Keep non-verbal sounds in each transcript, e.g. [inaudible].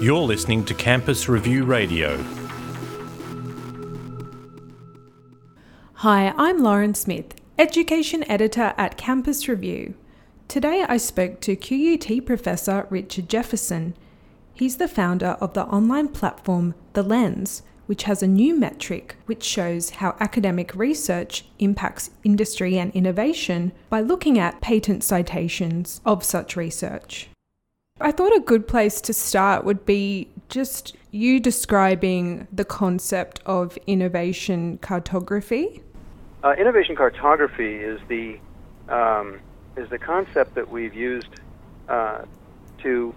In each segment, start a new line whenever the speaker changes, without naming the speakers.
You're listening to Campus Review Radio.
Hi, I'm Lauren Smith, Education Editor at Campus Review. Today I spoke to QUT Professor Richard Jefferson. He's the founder of the online platform The Lens, which has a new metric which shows how academic research impacts industry and innovation by looking at patent citations of such research. I thought a good place to start would be just you describing the concept of innovation cartography.
Uh, innovation cartography is the um, is the concept that we've used uh, to,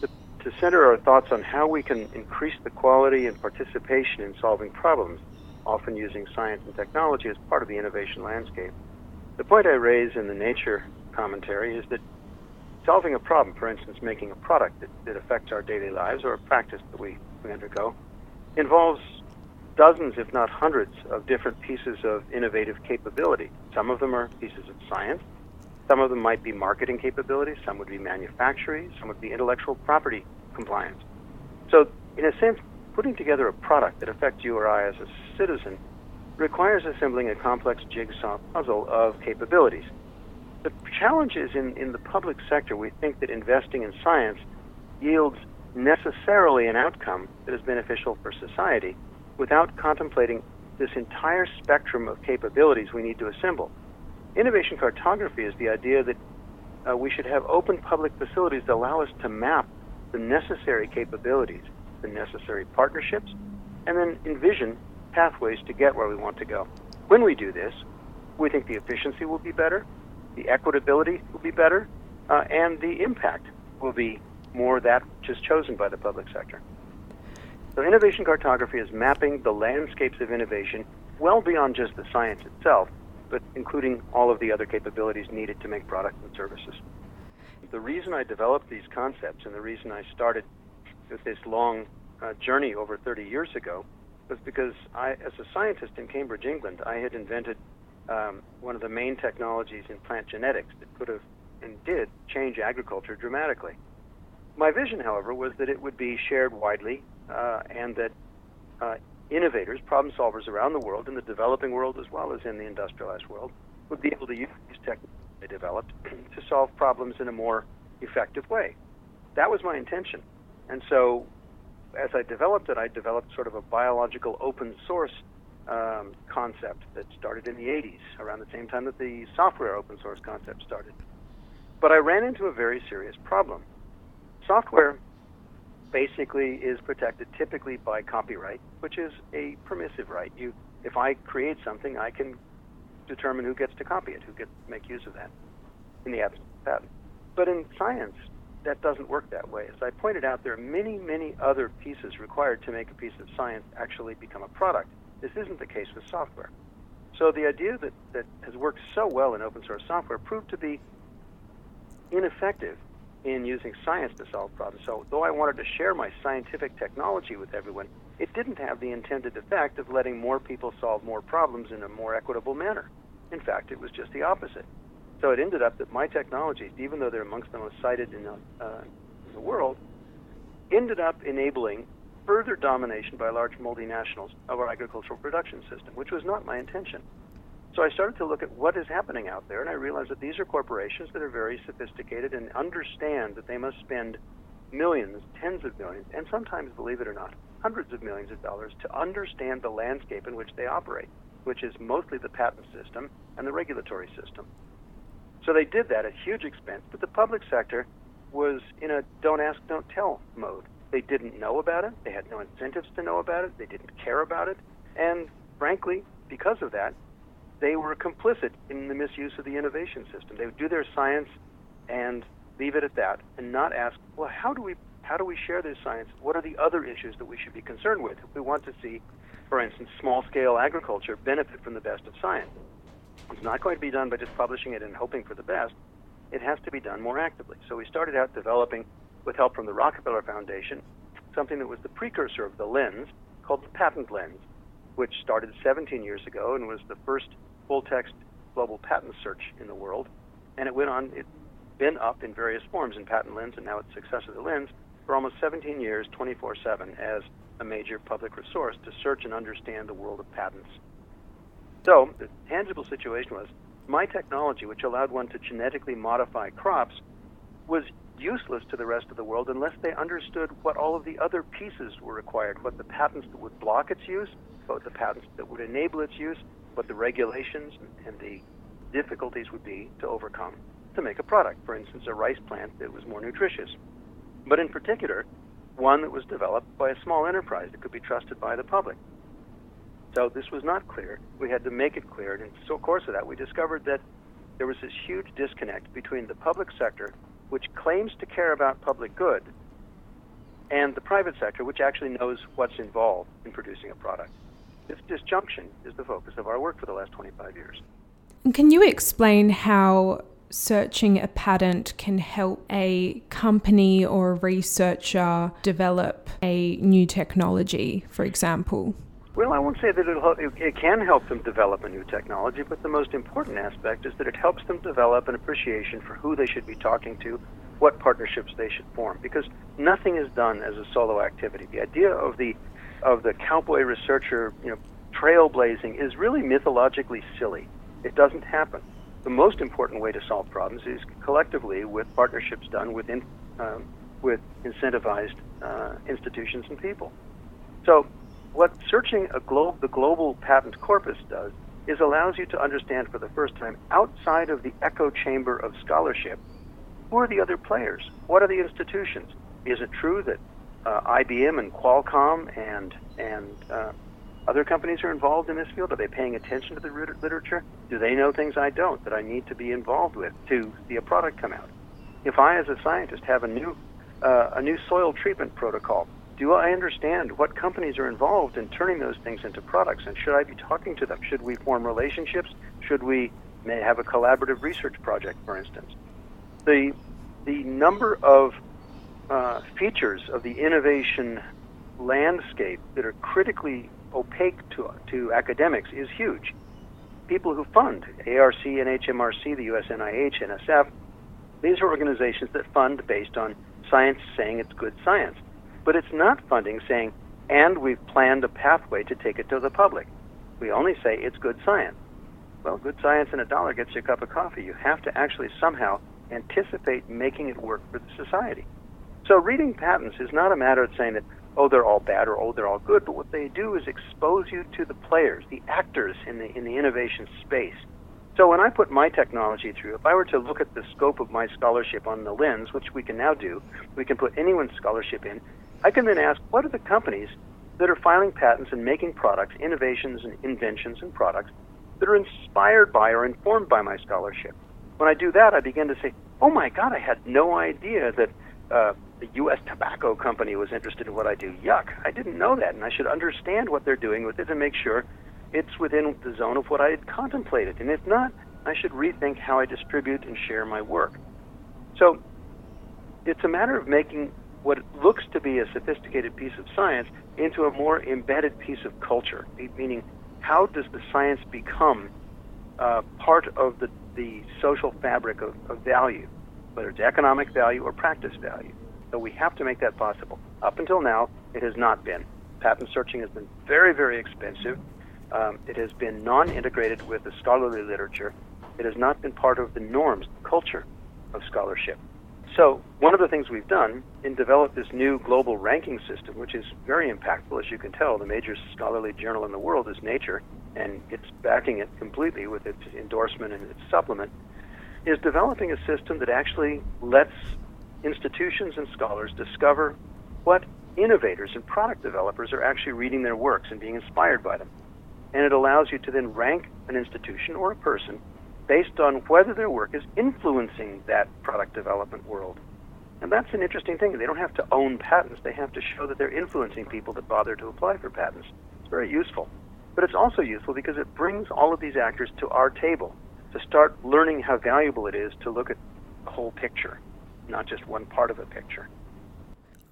to to center our thoughts on how we can increase the quality and participation in solving problems, often using science and technology as part of the innovation landscape. The point I raise in the Nature commentary is that solving a problem, for instance, making a product that, that affects our daily lives or a practice that we, we undergo, involves dozens, if not hundreds, of different pieces of innovative capability. Some of them are pieces of science. Some of them might be marketing capabilities. Some would be manufacturing. Some would be intellectual property compliance. So, in a sense, putting together a product that affects you or I as a citizen requires assembling a complex jigsaw puzzle of capabilities. The challenge is in, in the public sector, we think that investing in science yields necessarily an outcome that is beneficial for society without contemplating this entire spectrum of capabilities we need to assemble. Innovation cartography is the idea that uh, we should have open public facilities that allow us to map the necessary capabilities, the necessary partnerships, and then envision pathways to get where we want to go. When we do this, we think the efficiency will be better, the equitability will be better, uh, and the impact will be more that which is chosen by the public sector. So, innovation cartography is mapping the landscapes of innovation well beyond just the science itself, but including all of the other capabilities needed to make products and services. The reason I developed these concepts and the reason I started with this long uh, journey over 30 years ago was because I, as a scientist in Cambridge, England, I had invented um, one of the main technologies in plant genetics that could have and did change agriculture dramatically. My vision, however, was that it would be shared widely uh, and that uh, innovators, problem solvers around the world, in the developing world as well as in the industrialized world, would be able to use these techniques they developed [clears throat] to solve problems in a more effective way. That was my intention. And so, as I developed it, I developed sort of a biological open source um, concept that started in the 80s, around the same time that the software open source concept started. But I ran into a very serious problem. Software basically is protected typically by copyright, which is a permissive right. You, if I create something, I can determine who gets to copy it, who gets to make use of that in the absence of patent. But in science, that doesn't work that way. As I pointed out, there are many, many other pieces required to make a piece of science actually become a product. This isn't the case with software. So the idea that, that has worked so well in open source software proved to be ineffective in using science to solve problems. So, though I wanted to share my scientific technology with everyone, it didn't have the intended effect of letting more people solve more problems in a more equitable manner. In fact, it was just the opposite. So it ended up that my technologies, even though they're amongst the most cited in the, uh, in the world, ended up enabling further domination by large multinationals of our agricultural production system, which was not my intention. So I started to look at what is happening out there, and I realized that these are corporations that are very sophisticated and understand that they must spend millions, tens of millions, and sometimes, believe it or not, hundreds of millions of dollars to understand the landscape in which they operate, which is mostly the patent system and the regulatory system. So they did that at huge expense, but the public sector was in a don't ask, don't tell mode. They didn't know about it, they had no incentives to know about it, they didn't care about it, and frankly, because of that, they were complicit in the misuse of the innovation system. They would do their science and leave it at that, and not ask, well, how do we how do we share this science? What are the other issues that we should be concerned with? If we want to see, for instance, small scale agriculture benefit from the best of science. It's not going to be done by just publishing it and hoping for the best. It has to be done more actively. So we started out developing, with help from the Rockefeller Foundation, something that was the precursor of the lens called the patent lens, which started 17 years ago and was the first full text global patent search in the world. And it went on, it's been up in various forms in patent lens and now its successor, the lens, for almost 17 years, 24 7, as a major public resource to search and understand the world of patents. So, the tangible situation was my technology, which allowed one to genetically modify crops, was useless to the rest of the world unless they understood what all of the other pieces were required, what the patents that would block its use, what the patents that would enable its use, what the regulations and the difficulties would be to overcome to make a product. For instance, a rice plant that was more nutritious. But in particular, one that was developed by a small enterprise that could be trusted by the public. So this was not clear. We had to make it clear. And in the course of that, we discovered that there was this huge disconnect between the public sector, which claims to care about public good, and the private sector, which actually knows what's involved in producing a product. This disjunction is the focus of our work for the last 25 years.
Can you explain how searching a patent can help a company or a researcher develop a new technology, for example?
Well, I won't say that it, it can help them develop a new technology, but the most important aspect is that it helps them develop an appreciation for who they should be talking to, what partnerships they should form, because nothing is done as a solo activity. The idea of the of the cowboy researcher, you know, trailblazing is really mythologically silly. It doesn't happen the most important way to solve problems is collectively with partnerships done with, um, with incentivized uh, institutions and people. So, what searching glo- the global patent corpus does is allows you to understand for the first time outside of the echo chamber of scholarship who are the other players? What are the institutions? Is it true that uh, IBM and Qualcomm and and uh, other companies are involved in this field? Are they paying attention to the literature? Do they know things I don't that I need to be involved with to see a product come out? If I, as a scientist, have a new uh, a new soil treatment protocol, do I understand what companies are involved in turning those things into products? And should I be talking to them? Should we form relationships? Should we have a collaborative research project, for instance? The the number of uh, features of the innovation landscape that are critically opaque to, to academics is huge. People who fund ARC and HMRC, the US NIH, NSF, these are organizations that fund based on science saying it's good science. But it's not funding saying, and we've planned a pathway to take it to the public. We only say it's good science. Well, good science and a dollar gets you a cup of coffee. You have to actually somehow anticipate making it work for the society. So reading patents is not a matter of saying that, oh, they're all bad or oh, they're all good. But what they do is expose you to the players, the actors in the in the innovation space. So when I put my technology through, if I were to look at the scope of my scholarship on the lens, which we can now do, we can put anyone's scholarship in. I can then ask, what are the companies that are filing patents and making products, innovations and inventions and products that are inspired by or informed by my scholarship? When I do that, I begin to say, oh my God, I had no idea that uh, the U.S. Tobacco Company was interested in what I do. Yuck! I didn't know that, and I should understand what they're doing with it and make sure it's within the zone of what I had contemplated. And if not, I should rethink how I distribute and share my work. So it's a matter of making what looks to be a sophisticated piece of science into a more embedded piece of culture, meaning how does the science become uh, part of the, the social fabric of, of value, whether it's economic value or practice value. So we have to make that possible. Up until now, it has not been. Patent searching has been very, very expensive. Um, it has been non integrated with the scholarly literature. It has not been part of the norms, the culture of scholarship. So, one of the things we've done in develop this new global ranking system, which is very impactful, as you can tell, the major scholarly journal in the world is Nature, and it's backing it completely with its endorsement and its supplement, is developing a system that actually lets institutions and scholars discover what innovators and product developers are actually reading their works and being inspired by them. And it allows you to then rank an institution or a person based on whether their work is influencing that product development world. And that's an interesting thing. They don't have to own patents, they have to show that they're influencing people that bother to apply for patents. It's very useful. But it's also useful because it brings all of these actors to our table to start learning how valuable it is to look at the whole picture not just one part of a picture.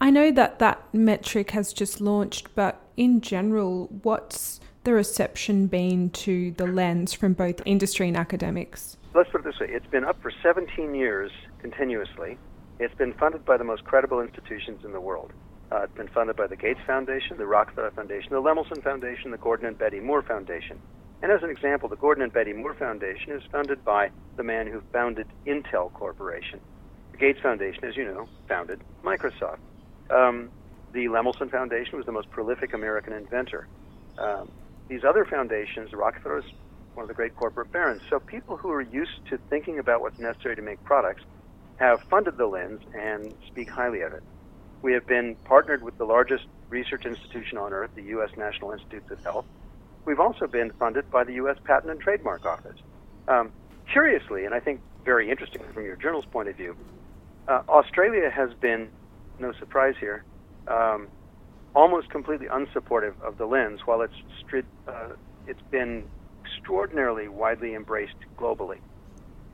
I know that that metric has just launched, but in general, what's the reception been to the lens from both industry and academics?
Let's put it this way it's been up for 17 years continuously. It's been funded by the most credible institutions in the world. Uh, it's been funded by the Gates Foundation, the Rockefeller Foundation, the Lemelson Foundation, the Gordon and Betty Moore Foundation. And as an example, the Gordon and Betty Moore Foundation is funded by the man who founded Intel Corporation. The Gates Foundation, as you know, founded Microsoft. Um, the Lemelson Foundation was the most prolific American inventor. Um, these other foundations, Rockefeller is one of the great corporate barons. So people who are used to thinking about what's necessary to make products have funded the lens and speak highly of it. We have been partnered with the largest research institution on earth, the U.S. National Institutes of Health. We've also been funded by the U.S. Patent and Trademark Office. Um, curiously, and I think very interestingly from your journal's point of view, uh, Australia has been, no surprise here, um, almost completely unsupportive of the lens, while it's uh, it's been extraordinarily widely embraced globally.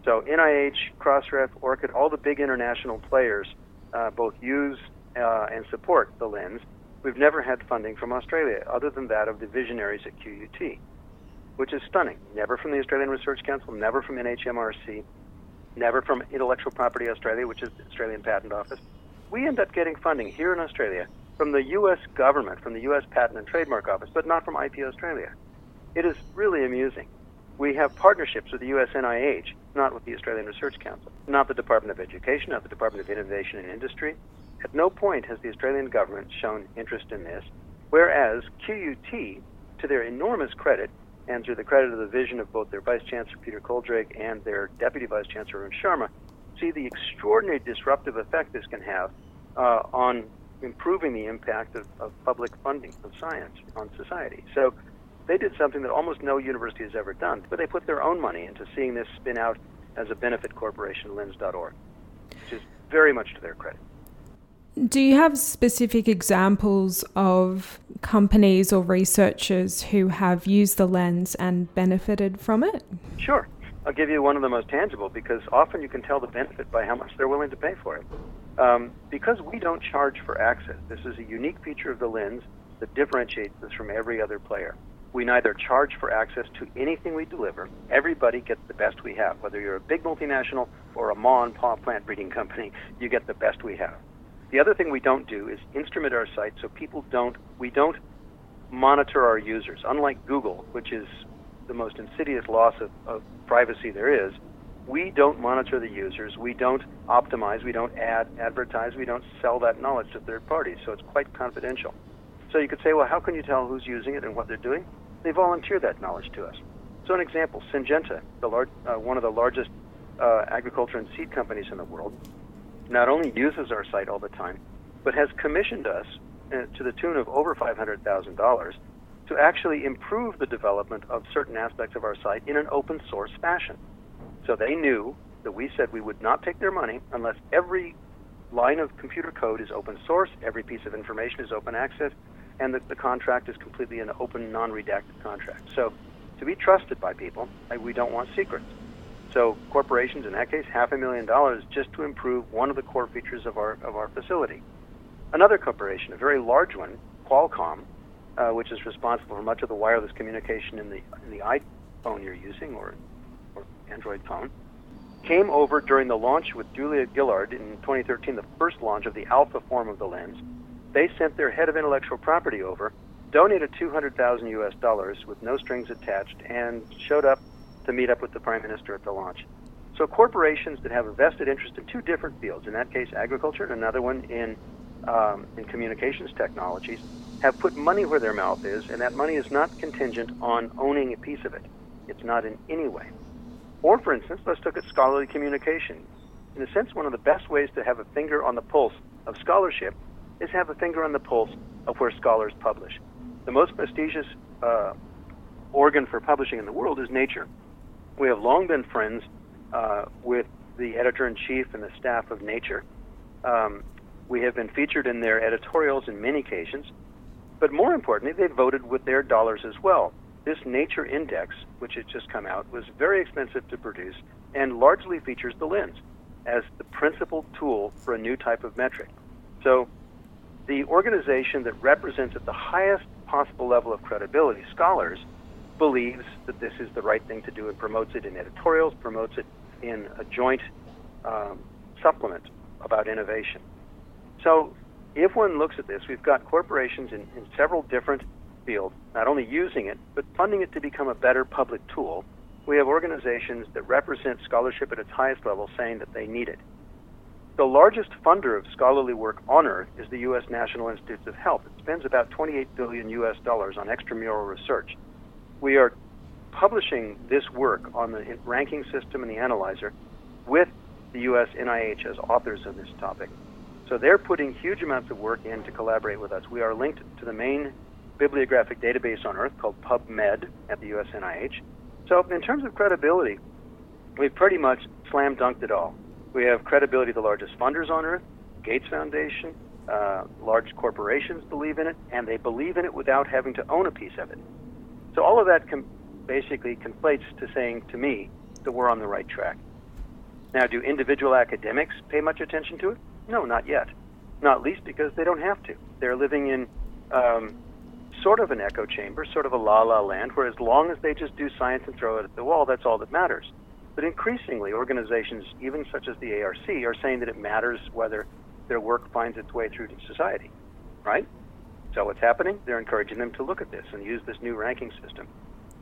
So NIH, Crossref, ORCID, all the big international players uh, both use uh, and support the lens. We've never had funding from Australia other than that of the visionaries at QUT, which is stunning. Never from the Australian Research Council, never from NHMRC, never from Intellectual Property Australia, which is the Australian Patent Office. We end up getting funding here in Australia from the U.S. government, from the U.S. Patent and Trademark Office, but not from IP Australia. It is really amusing. We have partnerships with the U.S. NIH, not with the Australian Research Council, not the Department of Education, not the Department of Innovation and Industry. At no point has the Australian government shown interest in this, whereas QUT, to their enormous credit, and to the credit of the vision of both their Vice Chancellor Peter Coaldrake and their Deputy Vice Chancellor Arun Sharma, see the extraordinary disruptive effect this can have uh, on improving the impact of, of public funding of science on society. So they did something that almost no university has ever done, but they put their own money into seeing this spin out as a benefit corporation, lens.org, which is very much to their credit.
Do you have specific examples of companies or researchers who have used the lens and benefited from it?
Sure. I'll give you one of the most tangible because often you can tell the benefit by how much they're willing to pay for it. Um, because we don't charge for access, this is a unique feature of the lens that differentiates us from every other player. We neither charge for access to anything we deliver. Everybody gets the best we have. Whether you're a big multinational or a ma and plant breeding company, you get the best we have. The other thing we don't do is instrument our site so people don't, we don't monitor our users. Unlike Google, which is the most insidious loss of, of privacy there is, we don't monitor the users. We don't optimize. We don't add, advertise. We don't sell that knowledge to third parties. So it's quite confidential. So you could say, well, how can you tell who's using it and what they're doing? they volunteer that knowledge to us. So, an example Syngenta, the large, uh, one of the largest uh, agriculture and seed companies in the world, not only uses our site all the time, but has commissioned us uh, to the tune of over $500,000 to actually improve the development of certain aspects of our site in an open source fashion. So they knew that we said we would not take their money unless every line of computer code is open source, every piece of information is open access, and that the contract is completely an open, non-redacted contract. So to be trusted by people, we don't want secrets. So corporations, in that case, half a million dollars just to improve one of the core features of our of our facility. Another corporation, a very large one, Qualcomm, uh, which is responsible for much of the wireless communication in the in the iPhone you're using or Android phone, came over during the launch with Julia Gillard in 2013, the first launch of the alpha form of the lens, they sent their head of intellectual property over, donated 200,000 US dollars with no strings attached, and showed up to meet up with the prime minister at the launch. So corporations that have a vested interest in two different fields, in that case agriculture and another one in um, in communications technologies, have put money where their mouth is, and that money is not contingent on owning a piece of it. It's not in any way. Or, for instance, let's look at scholarly communication. In a sense, one of the best ways to have a finger on the pulse of scholarship is have a finger on the pulse of where scholars publish. The most prestigious uh, organ for publishing in the world is Nature. We have long been friends uh, with the editor in chief and the staff of Nature. Um, we have been featured in their editorials in many occasions, but more importantly, they voted with their dollars as well. This Nature Index, which has just come out, was very expensive to produce and largely features the lens as the principal tool for a new type of metric. So the organization that represents at the highest possible level of credibility, scholars, believes that this is the right thing to do and promotes it in editorials, promotes it in a joint um, supplement about innovation. So, if one looks at this, we've got corporations in, in several different fields, not only using it, but funding it to become a better public tool. We have organizations that represent scholarship at its highest level saying that they need it. The largest funder of scholarly work on Earth is the U.S. National Institutes of Health. It spends about 28 billion U.S. dollars on extramural research. We are publishing this work on the ranking system and the analyzer with the U.S. NIH as authors of this topic. So they're putting huge amounts of work in to collaborate with us. We are linked to the main bibliographic database on Earth called PubMed at the US NIH. So, in terms of credibility, we've pretty much slam dunked it all. We have credibility of the largest funders on Earth, Gates Foundation, uh, large corporations believe in it, and they believe in it without having to own a piece of it. So, all of that com- basically conflates to saying to me that we're on the right track. Now, do individual academics pay much attention to it? No, not yet. Not least because they don't have to. They're living in um, sort of an echo chamber, sort of a la la land, where as long as they just do science and throw it at the wall, that's all that matters. But increasingly, organizations, even such as the ARC, are saying that it matters whether their work finds its way through to society, right? So what's happening? They're encouraging them to look at this and use this new ranking system.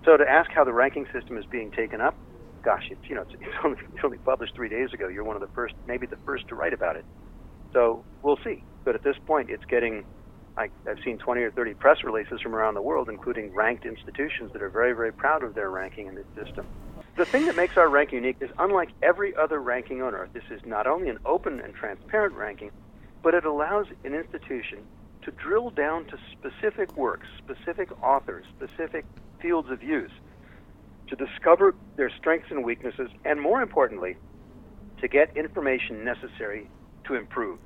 So to ask how the ranking system is being taken up, gosh, it's you know it's, [laughs] it's only, it's only published three days ago. You're one of the first, maybe the first to write about it. So we'll see. But at this point, it's getting. I, I've seen 20 or 30 press releases from around the world, including ranked institutions that are very, very proud of their ranking in this system. The thing that makes our ranking unique is, unlike every other ranking on Earth, this is not only an open and transparent ranking, but it allows an institution to drill down to specific works, specific authors, specific fields of use, to discover their strengths and weaknesses, and more importantly, to get information necessary to improve.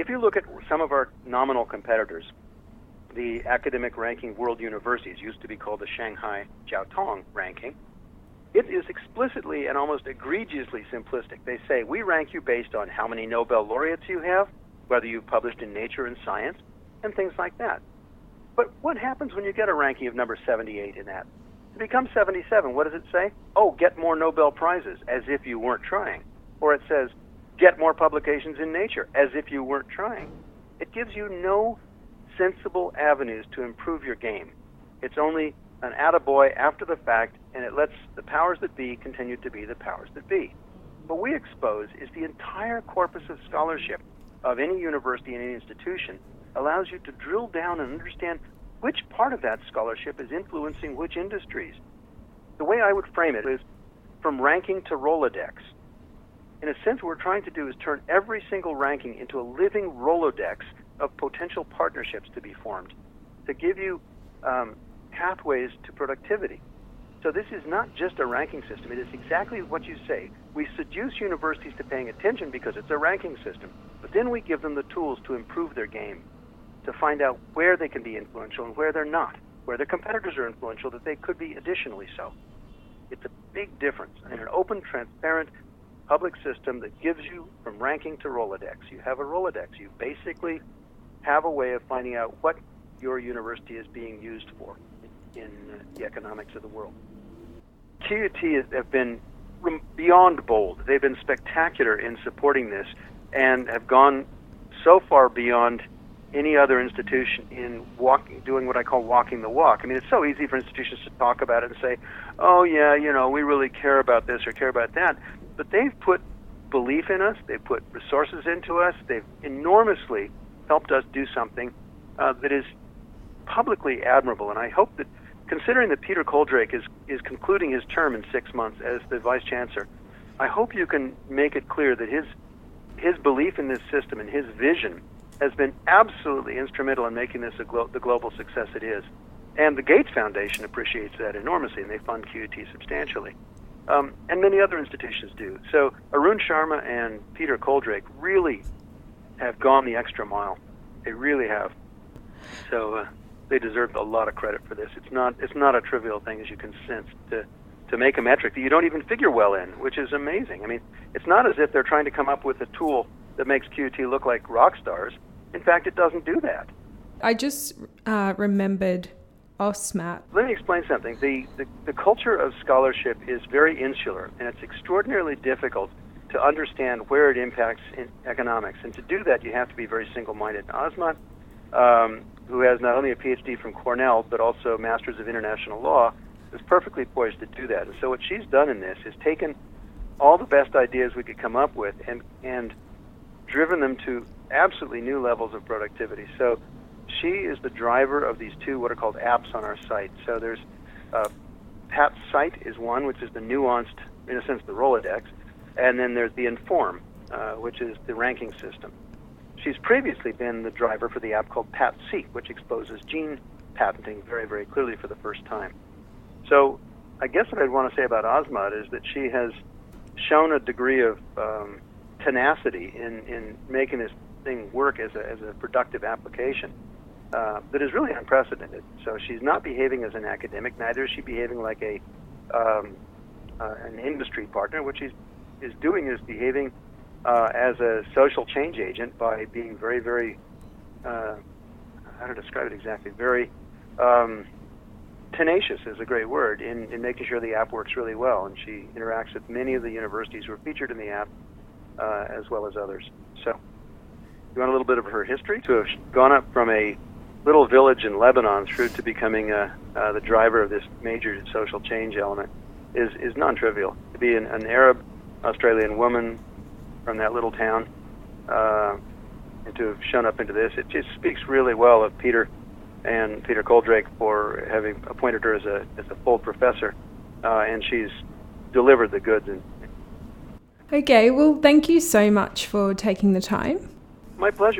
If you look at some of our nominal competitors, the academic ranking world universities used to be called the Shanghai Jiao Tong ranking. It is explicitly and almost egregiously simplistic. They say we rank you based on how many Nobel laureates you have, whether you've published in Nature and Science, and things like that. But what happens when you get a ranking of number 78 in that? To become 77, what does it say? Oh, get more Nobel Prizes, as if you weren't trying. Or it says, get more publications in Nature, as if you weren't trying. It gives you no sensible avenues to improve your game. It's only an attaboy after the fact, and it lets the powers that be continue to be the powers that be. What we expose is the entire corpus of scholarship of any university and any institution allows you to drill down and understand which part of that scholarship is influencing which industries. The way I would frame it is from ranking to Rolodex in a sense, what we're trying to do is turn every single ranking into a living Rolodex of potential partnerships to be formed to give you um, pathways to productivity. So this is not just a ranking system. It is exactly what you say. We seduce universities to paying attention because it's a ranking system, but then we give them the tools to improve their game, to find out where they can be influential and where they're not, where their competitors are influential that they could be additionally so. It's a big difference. In an open, transparent, public system that gives you from ranking to Rolodex. You have a Rolodex. You basically have a way of finding out what your university is being used for in uh, the economics of the world. QUT have been beyond bold. They've been spectacular in supporting this and have gone so far beyond any other institution in walking, doing what I call walking the walk. I mean, it's so easy for institutions to talk about it and say, "Oh yeah, you know, we really care about this or care about that," but they've put belief in us, they've put resources into us, they've enormously helped us do something uh, that is publicly admirable. And I hope that, considering that Peter Coaldrake is, is concluding his term in six months as the vice chancellor, I hope you can make it clear that his his belief in this system and his vision has been absolutely instrumental in making this glo- the global success it is. And the Gates Foundation appreciates that enormously, and they fund QUT substantially um, and many other institutions do. So Arun Sharma and Peter Coaldrake really have gone the extra mile. They really have. So uh, they deserve a lot of credit for this. It's not it's not a trivial thing, as you can sense, to to make a metric that you don't even figure well in, which is amazing. I mean, it's not as if they're trying to come up with a tool that makes QT look like rock stars. In fact, it doesn't do that.
I just uh, remembered OSMAT.
Let me explain something. The, the, the culture of scholarship is very insular, and it's extraordinarily difficult to understand where it impacts in economics. And to do that, you have to be very single-minded. Osmat, um, who has not only a PhD from Cornell but also Masters of International Law, is perfectly poised to do that. And so what she's done in this is taken all the best ideas we could come up with and and driven them to absolutely new levels of productivity. So she is the driver of these two what are called apps on our site. So there's uh, Site is one, which is the nuanced, in a sense, the Rolodex, and then there's the In4M, uh, which is the ranking system. She's previously been the driver for the app called Pat Seek, which exposes gene patenting very, very clearly for the first time. So I guess what I'd want to say about Osmat is that she has shown a degree of um, tenacity in, in making this thing work as a, as a productive application uh, that is really unprecedented. So she's not behaving as an academic, neither is she behaving like a um, uh, an industry partner. What she's is doing is behaving uh, as a social change agent by being very, very uh, how to describe it exactly, very um, tenacious is a great word in, in making sure the app works really well. And she interacts with many of the universities who are featured in the app, uh, as well as others. So, you want a little bit of her history? To have gone up from a little village in Lebanon through to becoming uh, uh, the driver of this major social change element is, is non trivial. To be an, an Arab Australian woman from that little town uh, and to have shown up into this, it just speaks really well of Peter and Peter Coaldrake for having appointed her as a as a full professor, uh, and she's delivered the goods. And,
okay, well, thank you so much for taking the time.
My pleasure.